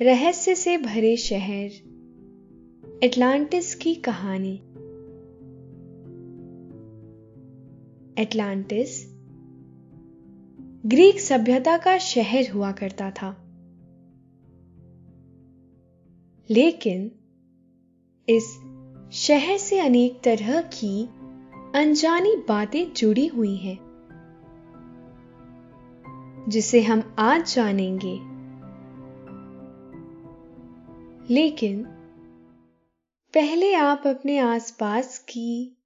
रहस्य से भरे शहर एटलांटिस की कहानी। एटलांटिस ग्रीक सभ्यता का शहर हुआ करता था। लेकिन इस शहर से अनेक तरह की अनजानी बातें जुड़ी हुई हैं, जिसे हम आज जानेंगे। लेकिन पहले आप अपने आसपास की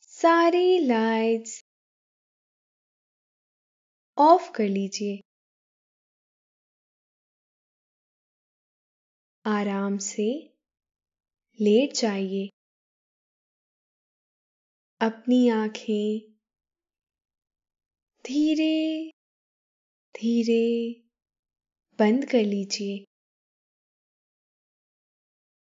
सारी लाइट्स ऑफ़ कर लीजिए। आराम से लेट जाइए। अपनी आँखें धीरे धीरे बंद कर लीजिए।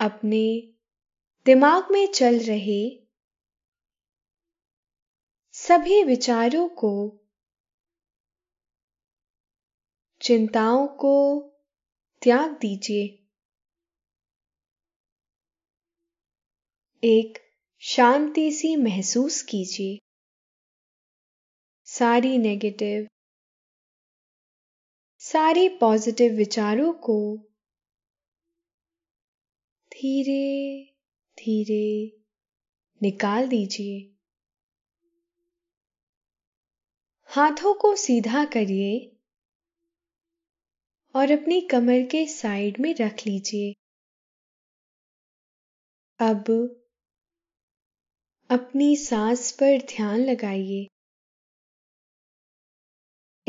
अपने दिमाग में चल रहे सभी विचारों को, चिंताओं को त्याग दीजिए। एक शांति सी महसूस कीजिए। सारी नेगेटिव सारी पॉजिटिव विचारों को धीरे धीरे निकाल दीजिए। हाथों को सीधा करिए और अपनी कमर के साइड में रख लीजिए। अब अपनी सांस पर ध्यान लगाइए।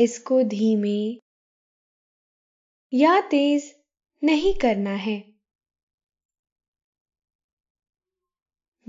इसको धीमे या तेज नहीं करना है।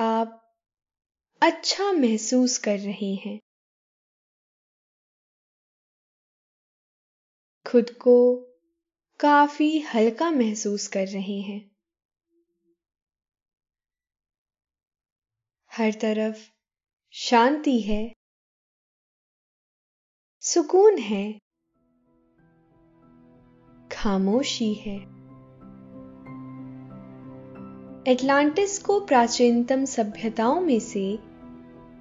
आप अच्छा महसूस कर रहे हैं। खुद को काफ़ी हल्का महसूस कर रहे हैं। हर तरफ़ शांति है। सुकून है। खामोशी है। एटलांटिस को प्राचीनतम सभ्यताओं में से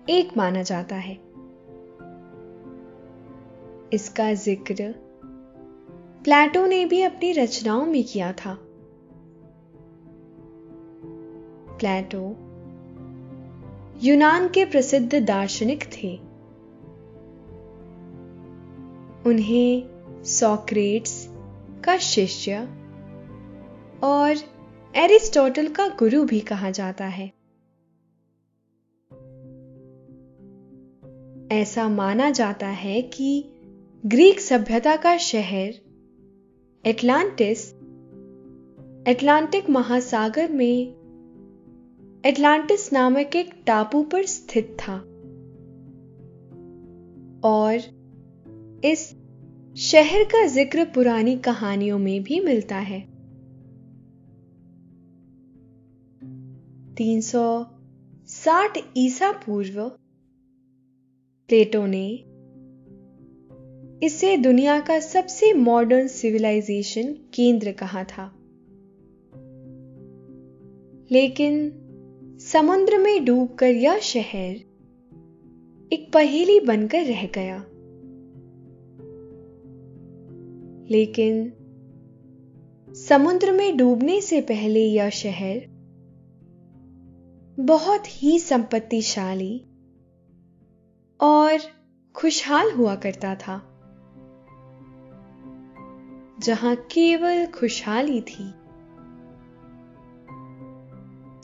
एक माना जाता है। इसका ज़िक्र प्लेटो ने भी अपनी रचनाओं में किया था। प्लेटो यूनान के प्रसिद्ध दार्शनिक थे। उन्हें सॉक्रेट्स का शिष्य और एरिस्टोटल का गुरु भी कहा जाता है। ऐसा माना जाता है कि ग्रीक सभ्यता का शहर एटलांटिस, एटलांटिक महासागर में एटलांटिस नामक एक टापू पर स्थित था और इस शहर का ज़िक्र पुरानी कहानियों में भी मिलता है। 360 ईसा पूर्व प्लेटो ने इसे दुनिया का सबसे मॉडर्न सिविलाइजेशन केंद्र कहा था। लेकिन समुद्र में डूबकर यह शहर एक पहेली बनकर रह गया। लेकिन समुद्र में डूबने से पहले यह शहर बहुत ही संपत्तिशाली और खुशहाल हुआ करता था, जहाँ केवल खुशहाली थी।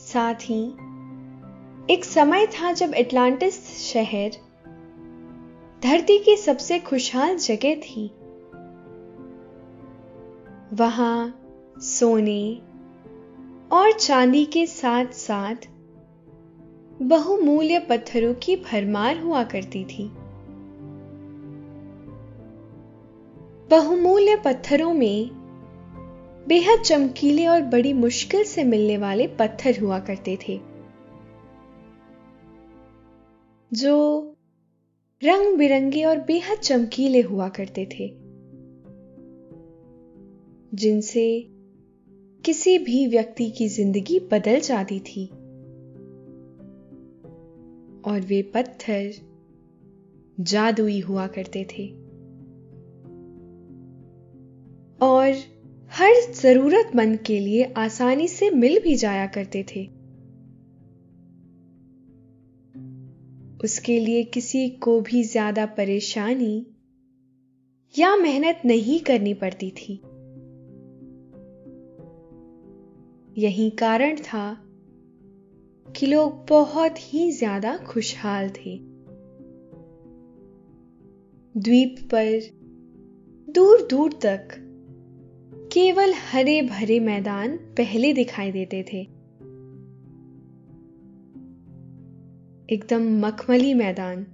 साथ ही, एक समय था जब एटलांटिस शहर धरती की सबसे खुशहाल जगह थी। वहाँ सोने और चांदी के साथ साथ बहुमूल्य पत्थरों की भरमार हुआ करती थी। बहुमूल्य पत्थरों में बेहद चमकीले और बड़ी मुश्किल से मिलने वाले पत्थर हुआ करते थे, जो रंग बिरंगे और बेहद चमकीले हुआ करते थे, जिनसे किसी भी व्यक्ति की ज़िंदगी बदल जाती थी। और वे पत्थर जादुई हुआ करते थे। और हर जरूरतमंद के लिए आसानी से मिल भी जाया करते थे। उसके लिए किसी को भी ज़्यादा परेशानी या मेहनत नहीं करनी पड़ती थी। यही कारण था कि लोग बहुत ही ज़्यादा खुशहाल थे। द्वीप पर दूर दूर तक केवल हरे भरे मैदान पहले दिखाई देते थे। एकदम मखमली मैदान,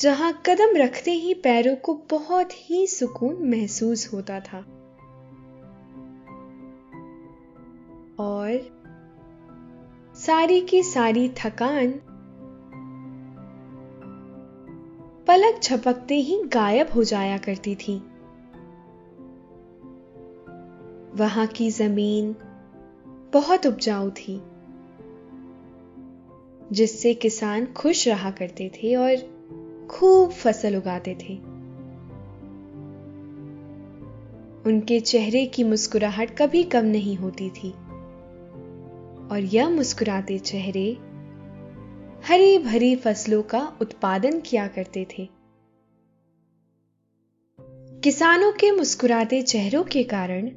जहाँ कदम रखते ही पैरों को बहुत ही सुकून महसूस होता था। और सारी की सारी थकान पलक झपकते ही गायब हो जाया करती थी। वहाँ की ज़मीन बहुत उपजाऊ थी, जिससे किसान खुश रहा करते थे और खूब फ़सल उगाते थे। उनके चेहरे की मुस्कुराहट कभी कम नहीं होती थी। और यह मुस्कुराते चेहरे हरी भरी फ़सलों का उत्पादन किया करते थे। किसानों के मुस्कुराते चेहरों के कारण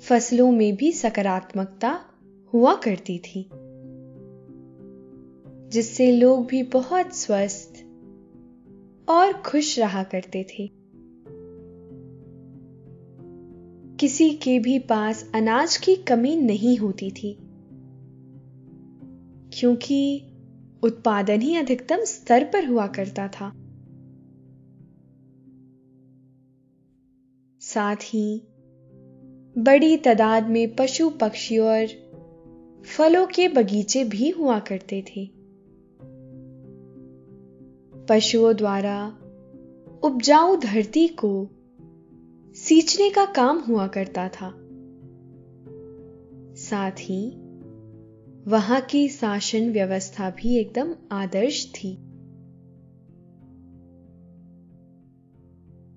फ़सलों में भी सकारात्मकता हुआ करती थी, जिससे लोग भी बहुत स्वस्थ और खुश रहा करते थे। किसी के भी पास अनाज की कमी नहीं होती थी, क्योंकि उत्पादन ही अधिकतम स्तर पर हुआ करता था। साथ ही, बड़ी तादाद में पशु पक्षी और फलों के बगीचे भी हुआ करते थे। पशुओं द्वारा उपजाऊ धरती को सींचने का काम हुआ करता था। साथ ही, वहाँ की शासन व्यवस्था भी एकदम आदर्श थी।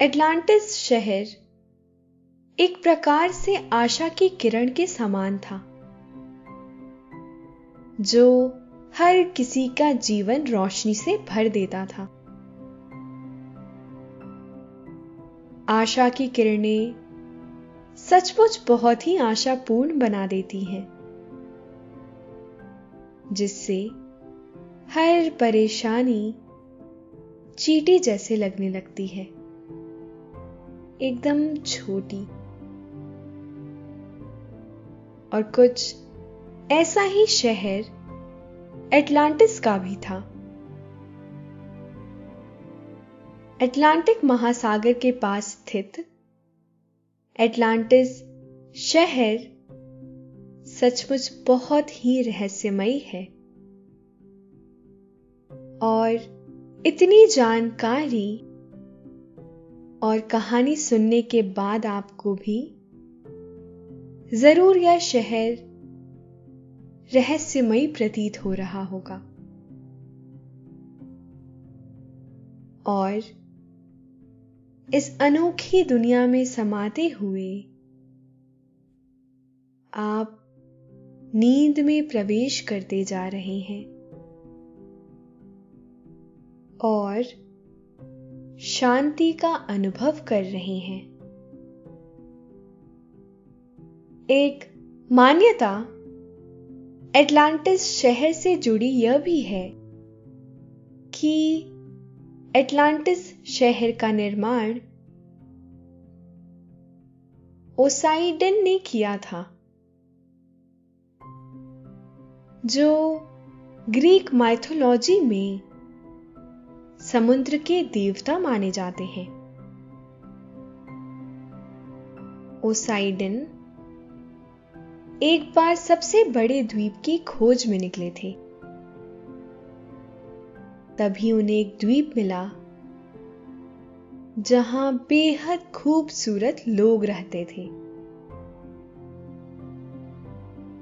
एटलांटिस शहर एक प्रकार से आशा की किरण के समान था, जो हर किसी का जीवन रोशनी से भर देता था। आशा की किरणें सचमुच बहुत ही आशापूर्ण बना देती हैं, जिससे हर परेशानी चीटी जैसे लगने लगती है। एकदम छोटी। और कुछ ऐसा ही शहर एटलांटिस का भी था। एटलांटिक महासागर के पास स्थित एटलांटिस शहर सचमुच बहुत ही रहस्यमयी है। और इतनी जानकारी और कहानी सुनने के बाद आपको भी ज़रूर यह शहर रहस्यमयी प्रतीत हो रहा होगा। और इस अनोखी दुनिया में समाते हुए आप नींद में प्रवेश करते जा रहे हैं और शांति का अनुभव कर रहे हैं। एक मान्यता एटलांटिस शहर से जुड़ी यह भी है कि एटलांटिस शहर का निर्माण ओसाइडन ने किया था, जो ग्रीक माइथोलॉजी में समुद्र के देवता माने जाते हैं। ओसाइडन एक बार सबसे बड़े द्वीप की खोज में निकले थे। तभी उन्हें एक द्वीप मिला, जहाँ बेहद खूबसूरत लोग रहते थे।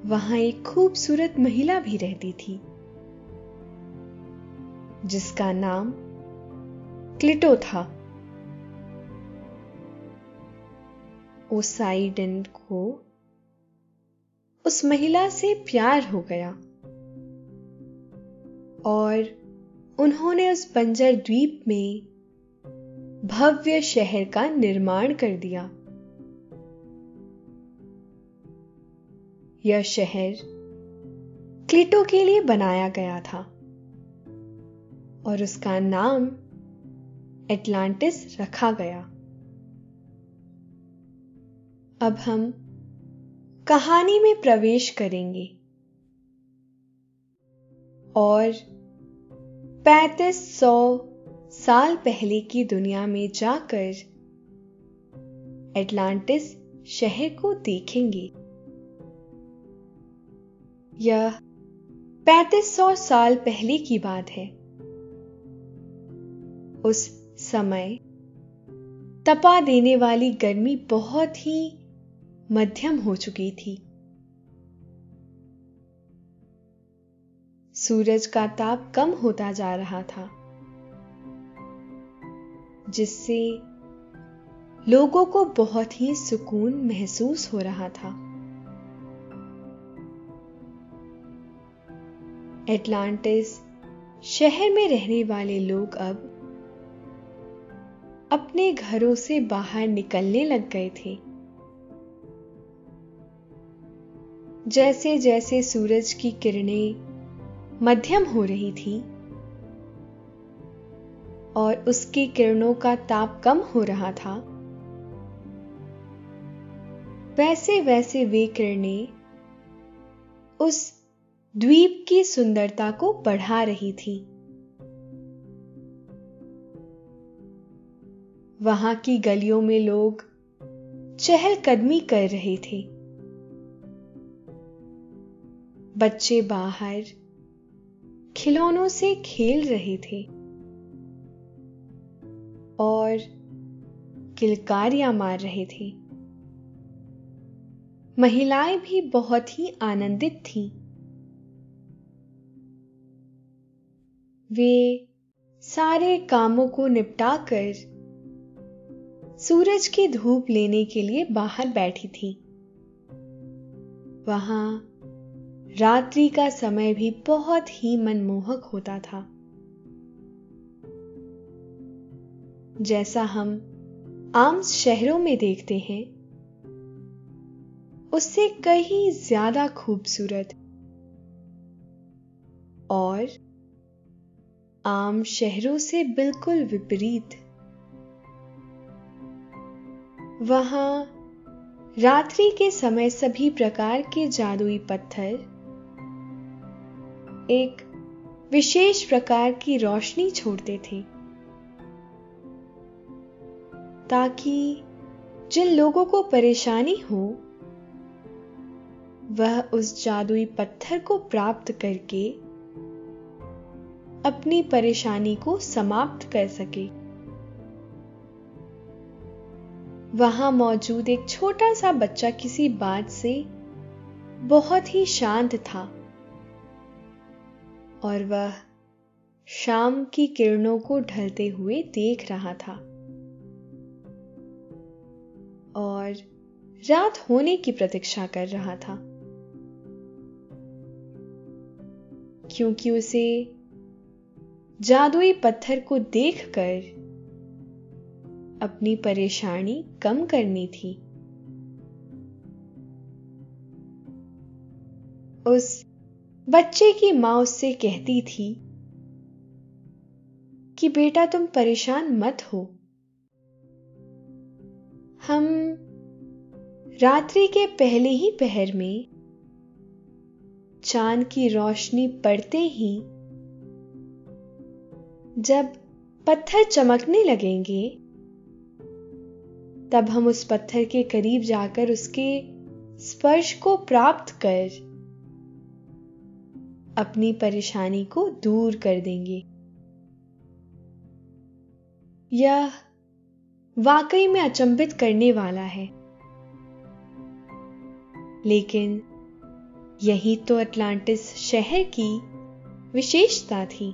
वहाँ एक खूबसूरत महिला भी रहती थी, जिसका नाम क्लिटो था। ओसाइडन को उस महिला से प्यार हो गया और उन्होंने उस बंजर द्वीप में भव्य शहर का निर्माण कर दिया। यह शहर क्लिटो के लिए बनाया गया था और उसका नाम एटलांटिस रखा गया। अब हम कहानी में प्रवेश करेंगे और पैतीस सौ साल पहले की दुनिया में जाकर एटलांटिस शहर को देखेंगे। यह पैतीस सौ साल पहले की बात है। उस समय तपा देने वाली गर्मी बहुत ही मध्यम हो चुकी थी। सूरज का ताप कम होता जा रहा था, जिससे लोगों को बहुत ही सुकून महसूस हो रहा था। एटलांटिस शहर में रहने वाले लोग अब अपने घरों से बाहर निकलने लग गए थे। जैसे जैसे सूरज की किरणें मध्यम हो रही थी और उसकी किरणों का ताप कम हो रहा था। वैसे वैसे वे किरणें उस द्वीप की सुंदरता को बढ़ा रही थी। वहाँ की गलियों में लोग चहलकदमी कर रहे थे। बच्चे बाहर खिलौनों से खेल रहे थे। और किलकारियाँ मार रहे थे। महिलाएँ भी बहुत ही आनंदित थीं। वे सारे कामों को निपटाकर सूरज की धूप लेने के लिए बाहर बैठी थी। वहाँ रात्रि का समय भी बहुत ही मनमोहक होता था। जैसा हम आम शहरों में देखते हैं, उससे कहीं ज़्यादा खूबसूरत और आम शहरों से बिल्कुल विपरीत। वहाँ रात्रि के समय सभी प्रकार के जादुई पत्थर एक विशेष प्रकार की रोशनी छोड़ते थे, ताकि जिन लोगों को परेशानी हो, वह उस जादुई पत्थर को प्राप्त करके अपनी परेशानी को समाप्त कर सके। वहाँ मौजूद एक छोटा सा बच्चा किसी बात से बहुत ही शांत था। और वह शाम की किरणों को ढलते हुए देख रहा था। और रात होने की प्रतीक्षा कर रहा था। क्योंकि उसे जादुई पत्थर को देखकर अपनी परेशानी कम करनी थी। उस बच्चे की माँ उससे कहती थी कि बेटा तुम परेशान मत हो। हम रात्रि के पहले ही पहर में चाँद की रोशनी पड़ते ही जब पत्थर चमकने लगेंगे, तब हम उस पत्थर के करीब जाकर उसके स्पर्श को प्राप्त कर अपनी परेशानी को दूर कर देंगे। यह वाकई में अचंभित करने वाला है। लेकिन यही तो अटलांटिस शहर की विशेषता थी।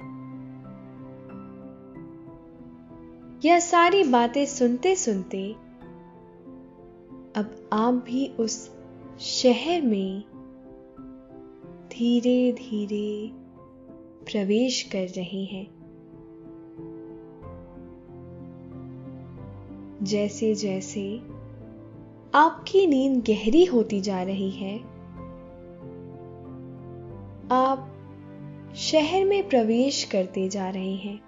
यह सारी बातें सुनते सुनते अब आप भी उस शहर में धीरे धीरे प्रवेश कर रहे हैं। जैसे जैसे आपकी नींद गहरी होती जा रही है, आप शहर में प्रवेश करते जा रहे हैं।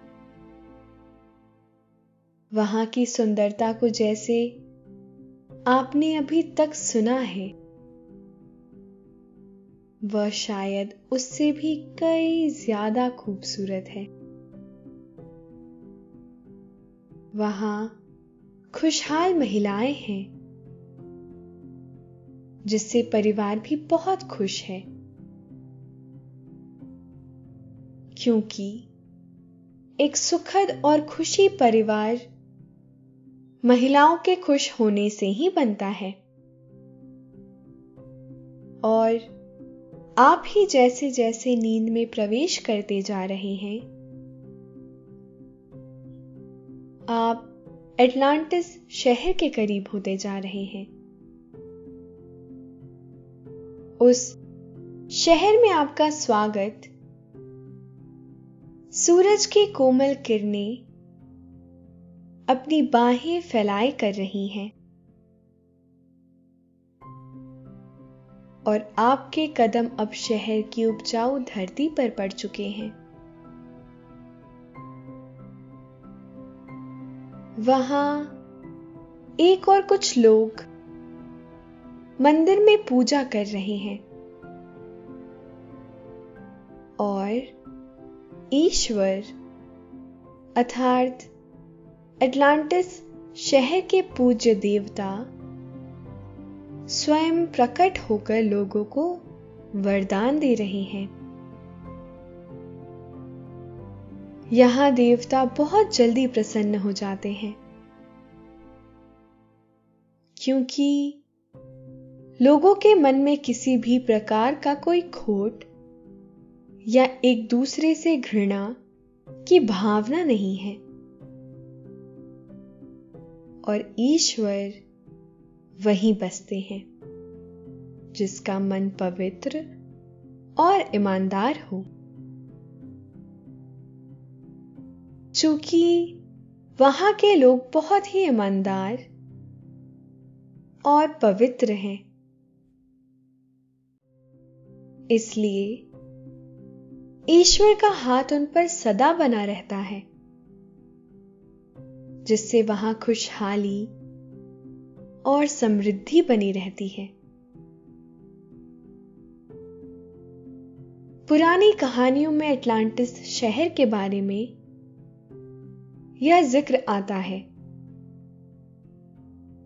वहाँ की सुंदरता को जैसे आपने अभी तक सुना है वह शायद उससे भी कई ज़्यादा खूबसूरत है। वहाँ खुशहाल महिलाएँ हैं, जिससे परिवार भी बहुत खुश है। क्योंकि एक सुखद और खुशी परिवार महिलाओं के खुश होने से ही बनता है। और आप ही जैसे जैसे नींद में प्रवेश करते जा रहे हैं। आप एटलांटिस शहर के करीब होते जा रहे हैं। उस शहर में आपका स्वागत सूरज की कोमल किरणें अपनी बाहें फैलाए कर रही हैं। और आपके कदम अब शहर की उपजाऊ धरती पर पड़ चुके हैं। वहाँ एक और कुछ लोग मंदिर में पूजा कर रहे हैं और ईश्वर अर्थात एटलांटिस शहर के पूज्य देवता स्वयं प्रकट होकर लोगों को वरदान दे रहे हैं। यहाँ देवता बहुत जल्दी प्रसन्न हो जाते हैं। क्योंकि लोगों के मन में किसी भी प्रकार का कोई खोट या एक दूसरे से घृणा की भावना नहीं है। और ईश्वर वहीं बसते हैं, जिसका मन पवित्र और ईमानदार हो। चूँकि वहाँ के लोग बहुत ही ईमानदार और पवित्र हैं, इसलिए ईश्वर का हाथ उन पर सदा बना रहता है, जिससे वहाँ खुशहाली और समृद्धि बनी रहती है। पुरानी कहानियों में अटलांटिस शहर के बारे में यह ज़िक्र आता है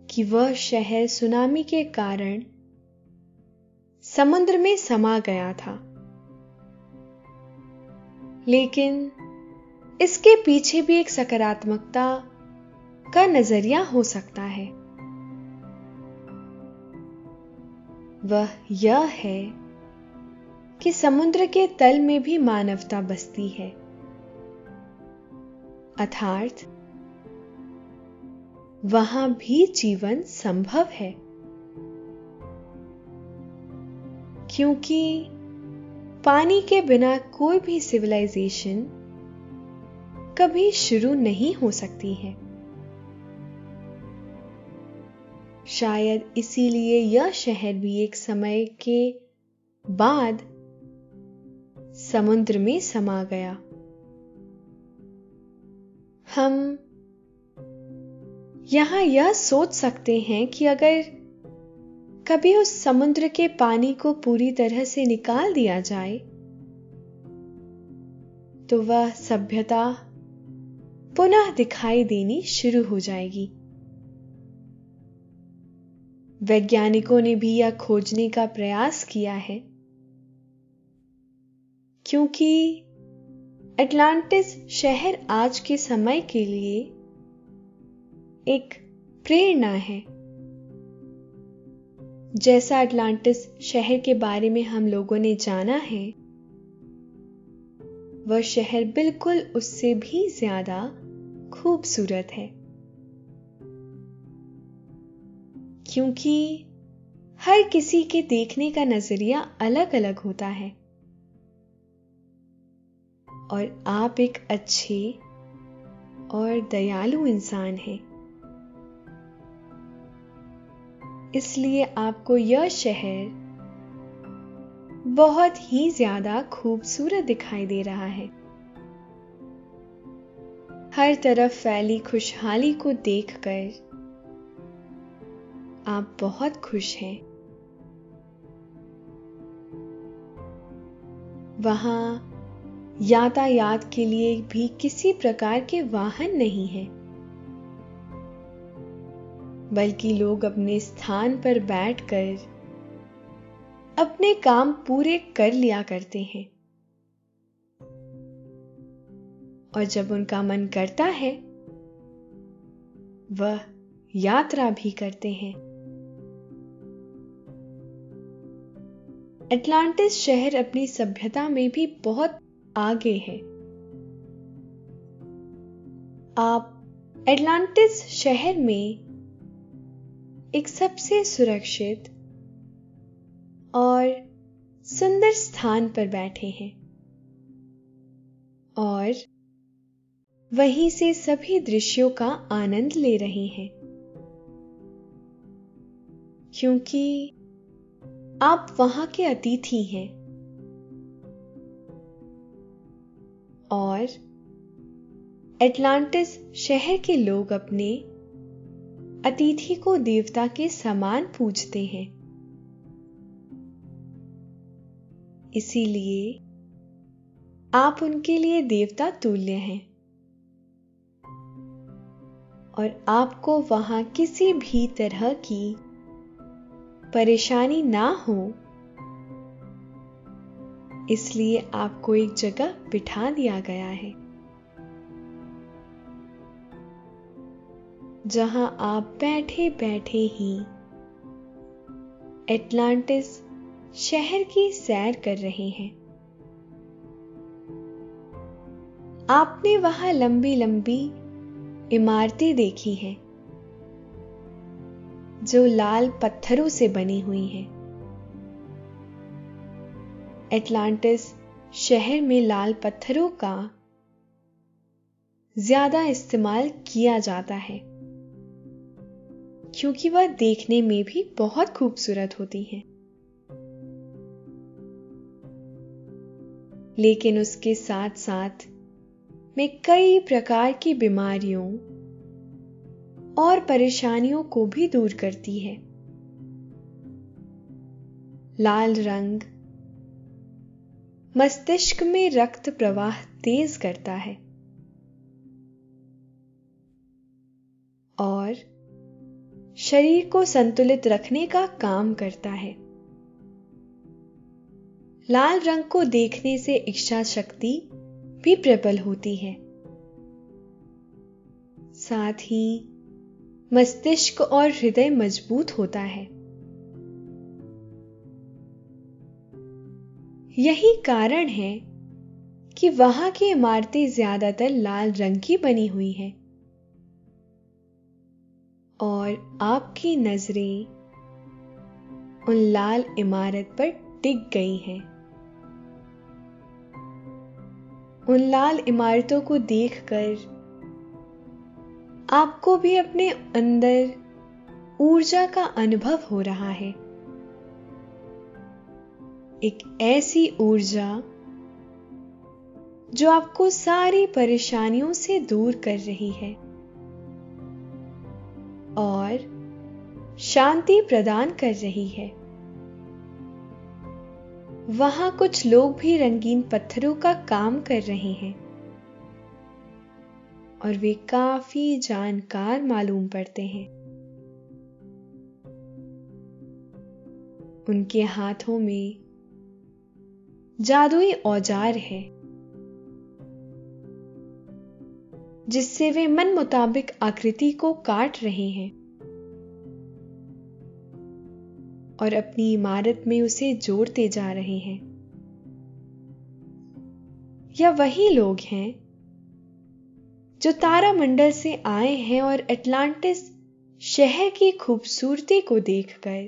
कि वह शहर सुनामी के कारण समुद्र में समा गया था। लेकिन इसके पीछे भी एक सकारात्मकता का नज़रिया हो सकता है। वह यह है कि समुद्र के तल में भी मानवता बसती है। अर्थात वहाँ भी जीवन संभव है। क्योंकि पानी के बिना कोई भी सिविलाइजेशन कभी शुरू नहीं हो सकती है। शायद इसीलिए यह शहर भी एक समय के बाद समुद्र में समा गया। हम यहाँ यह सोच सकते हैं कि अगर कभी उस समुद्र के पानी को पूरी तरह से निकाल दिया जाए तो वह सभ्यता पुनः दिखाई देनी शुरू हो जाएगी। वैज्ञानिकों ने भी यह खोजने का प्रयास किया है। क्योंकि अटलांटिस शहर आज के समय के लिए एक प्रेरणा है। जैसा अटलांटिस शहर के बारे में हम लोगों ने जाना है, वह शहर बिल्कुल उससे भी ज़्यादा खूबसूरत है। क्योंकि हर किसी के देखने का नज़रिया अलग अलग होता है। और आप एक अच्छे और दयालु इंसान हैं। इसलिए आपको यह शहर बहुत ही ज़्यादा खूबसूरत दिखाई दे रहा है। हर तरफ़ फैली खुशहाली को देखकर आप बहुत खुश हैं। वहाँ यातायात के लिए भी किसी प्रकार के वाहन नहीं है। बल्कि लोग अपने स्थान पर बैठकर अपने काम पूरे कर लिया करते हैं। और जब उनका मन करता है, वह यात्रा भी करते हैं। एटलांटिस शहर अपनी सभ्यता में भी बहुत आगे है। आप एटलांटिस शहर में एक सबसे सुरक्षित और सुंदर स्थान पर बैठे हैं और वहीं से सभी दृश्यों का आनंद ले रहे हैं। क्योंकि आप वहाँ के अतिथि हैं। और एटलांटिस शहर के लोग अपने अतिथि को देवता के समान पूजते हैं। इसीलिए आप उनके लिए देवता तुल्य हैं। और आपको वहाँ किसी भी तरह की परेशानी ना हो। इसलिए आपको एक जगह बिठा दिया गया है। जहाँ आप बैठे बैठे ही एटलांटिस शहर की सैर कर रहे हैं। आपने वहाँ लंबी लंबी इमारतें देखी हैं। जो लाल पत्थरों से बनी हुई हैं। एटलांटिस शहर में लाल पत्थरों का ज़्यादा इस्तेमाल किया जाता है, क्योंकि वह देखने में भी बहुत खूबसूरत होती हैं। लेकिन उसके साथ साथ में कई प्रकार की बीमारियों और परेशानियों को भी दूर करती है। लाल रंग। मस्तिष्क में रक्त प्रवाह तेज करता है। और शरीर को संतुलित रखने का काम करता है। लाल रंग को देखने से इच्छा शक्ति भी प्रबल होती है। साथ ही मस्तिष्क और हृदय मज़बूत होता है। यही कारण है कि वहाँ की इमारतें ज़्यादातर लाल रंग की बनी हुई हैं और आपकी नज़रें उन लाल इमारत पर टिक गई हैं। उन लाल इमारतों को देखकर आपको भी अपने अंदर ऊर्जा का अनुभव हो रहा है। एक ऐसी ऊर्जा जो आपको सारी परेशानियों से दूर कर रही है और शांति प्रदान कर रही है। वहाँ कुछ लोग भी रंगीन पत्थरों का काम कर रहे हैं। और वे काफ़ी जानकार मालूम पड़ते हैं। उनके हाथों में जादुई औज़ार है, जिससे वे मन मुताबिक आकृति को काट रहे हैं और अपनी इमारत में उसे जोड़ते जा रहे हैं। या वही लोग हैं जो तारामंडल से आए हैं और अटलांटिस शहर की खूबसूरती को देखकर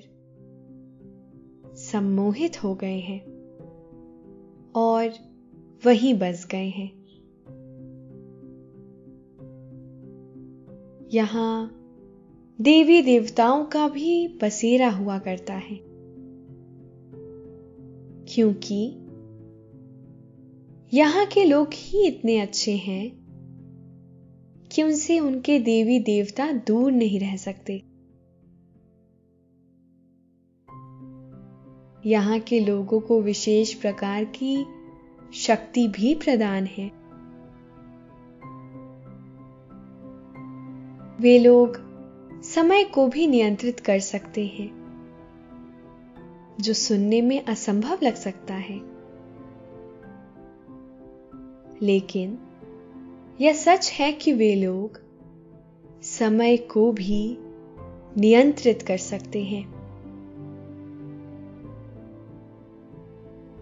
सम्मोहित हो गए हैं और वहीं बस गए हैं। यहाँ देवी देवताओं का भी बसेरा हुआ करता है, क्योंकि यहाँ के लोग ही इतने अच्छे हैं कि उनसे उनके देवी देवता दूर नहीं रह सकते। यहाँ के लोगों को विशेष प्रकार की शक्ति भी प्रदान है। वे लोग समय को भी नियंत्रित कर सकते हैं, जो सुनने में असंभव लग सकता है। लेकिन यह सच है कि वे लोग समय को भी नियंत्रित कर सकते हैं?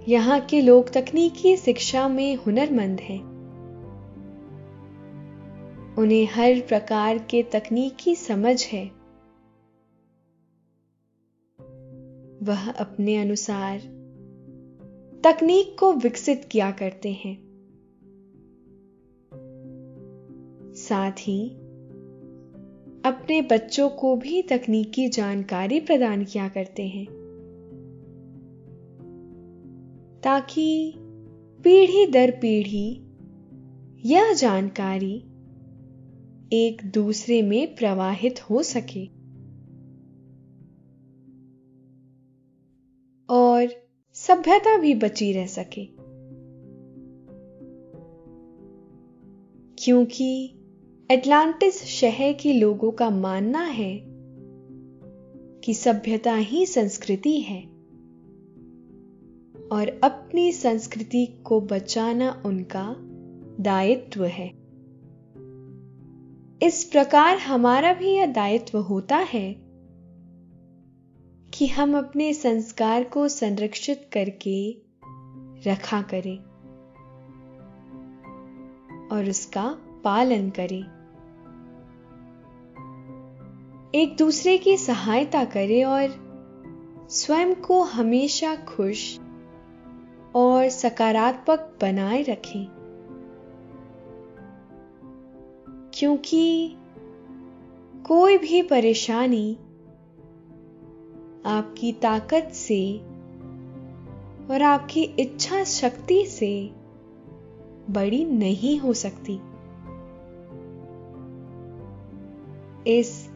यहाँ के लोग तकनीकी शिक्षा में हुनरमंद हैं। उन्हें हर प्रकार के तकनीकी समझ है। वह अपने अनुसार तकनीक को विकसित किया करते हैं। साथ ही अपने बच्चों को भी तकनीकी जानकारी प्रदान किया करते हैं, ताकि पीढ़ी दर पीढ़ी यह जानकारी एक दूसरे में प्रवाहित हो सके। और सभ्यता भी बची रह सके, क्योंकि एटलांटिस शहर के लोगों का मानना है कि सभ्यता ही संस्कृति है और अपनी संस्कृति को बचाना उनका दायित्व है। इस प्रकार हमारा भी यह दायित्व होता है कि हम अपने संस्कार को संरक्षित करके रखा करें और उसका पालन करें। एक दूसरे की सहायता करें और स्वयं को हमेशा खुश और सकारात्मक बनाए रखें। क्योंकि कोई भी परेशानी आपकी ताकत से और आपकी इच्छा शक्ति से बड़ी नहीं हो सकती। इस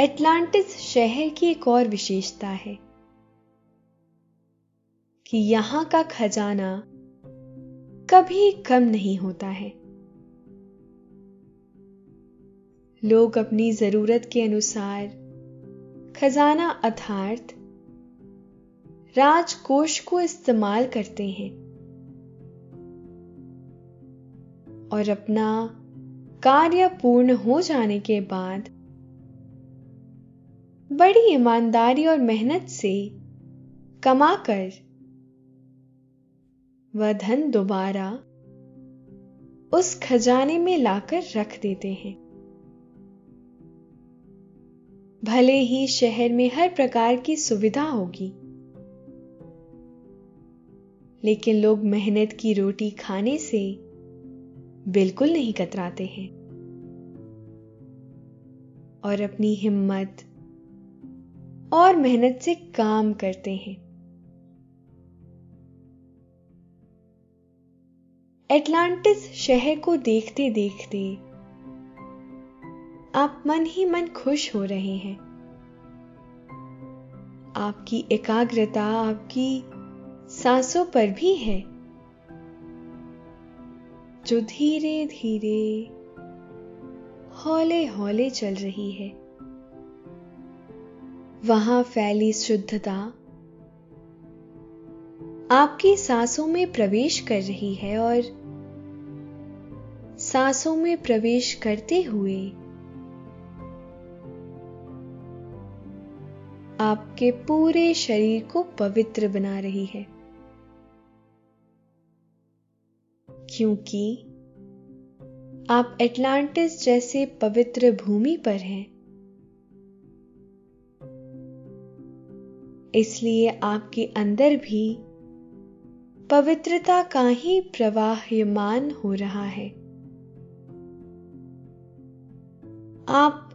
एटलांटिस शहर की एक और विशेषता है कि यहाँ का खजाना कभी कम नहीं होता है। लोग अपनी ज़रूरत के अनुसार खजाना अर्थात राजकोष को इस्तेमाल करते हैं और अपना कार्य पूर्ण हो जाने के बाद बड़ी ईमानदारी और मेहनत से कमाकर वह धन दोबारा उस खजाने में लाकर रख देते हैं। भले ही शहर में हर प्रकार की सुविधा होगी, लेकिन लोग मेहनत की रोटी खाने से बिल्कुल नहीं कतराते हैं। और अपनी हिम्मत और मेहनत से काम करते हैं। एटलांटिस शहर को देखते देखते आप मन ही मन खुश हो रहे हैं। आपकी एकाग्रता आपकी सांसों पर भी है। जो धीरे धीरे हौले हौले चल रही है। वहाँ फैली शुद्धता आपकी सांसों में प्रवेश कर रही है और सांसों में प्रवेश करते हुए आपके पूरे शरीर को पवित्र बना रही है। क्योंकि आप एटलांटिस जैसे पवित्र भूमि पर हैं। इसलिए आपके अंदर भी पवित्रता का ही प्रवाहमान हो रहा है। आप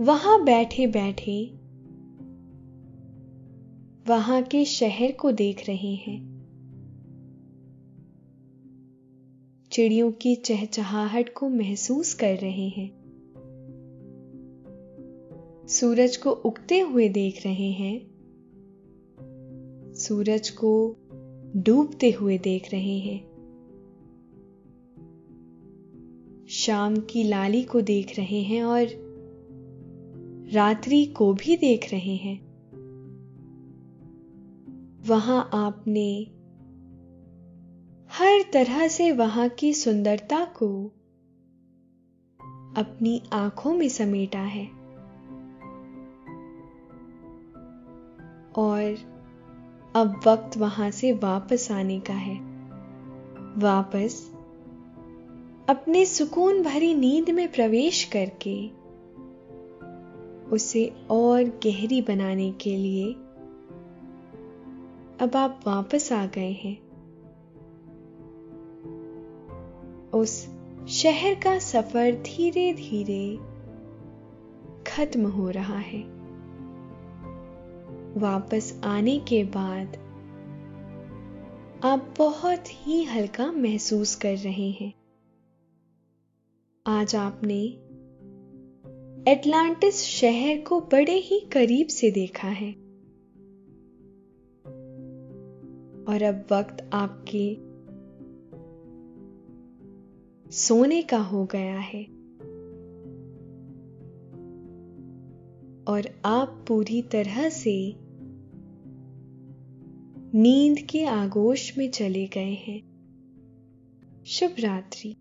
वहाँ बैठे बैठे वहाँ के शहर को देख रहे हैं। चिड़ियों की चहचहाहट को महसूस कर रहे हैं। सूरज को उगते हुए देख रहे हैं। सूरज को डूबते हुए देख रहे हैं। शाम की लाली को देख रहे हैं और रात्रि को भी देख रहे हैं। वहाँ आपने हर तरह से वहाँ की सुंदरता को अपनी आँखों में समेटा है। और अब वक्त वहाँ से वापस आने का है। वापस अपने सुकून भरी नींद में प्रवेश करके उसे और गहरी बनाने के लिए अब आप वापस आ गए हैं। उस शहर का सफ़र धीरे धीरे खत्म हो रहा है। वापस आने के बाद आप बहुत ही हल्का महसूस कर रहे हैं। आज आपने एटलांटिस शहर को बड़े ही करीब से देखा है। और अब वक्त आपके सोने का हो गया है। और आप पूरी तरह से नींद के आगोश में चले गए हैं। शुभ रात्रि।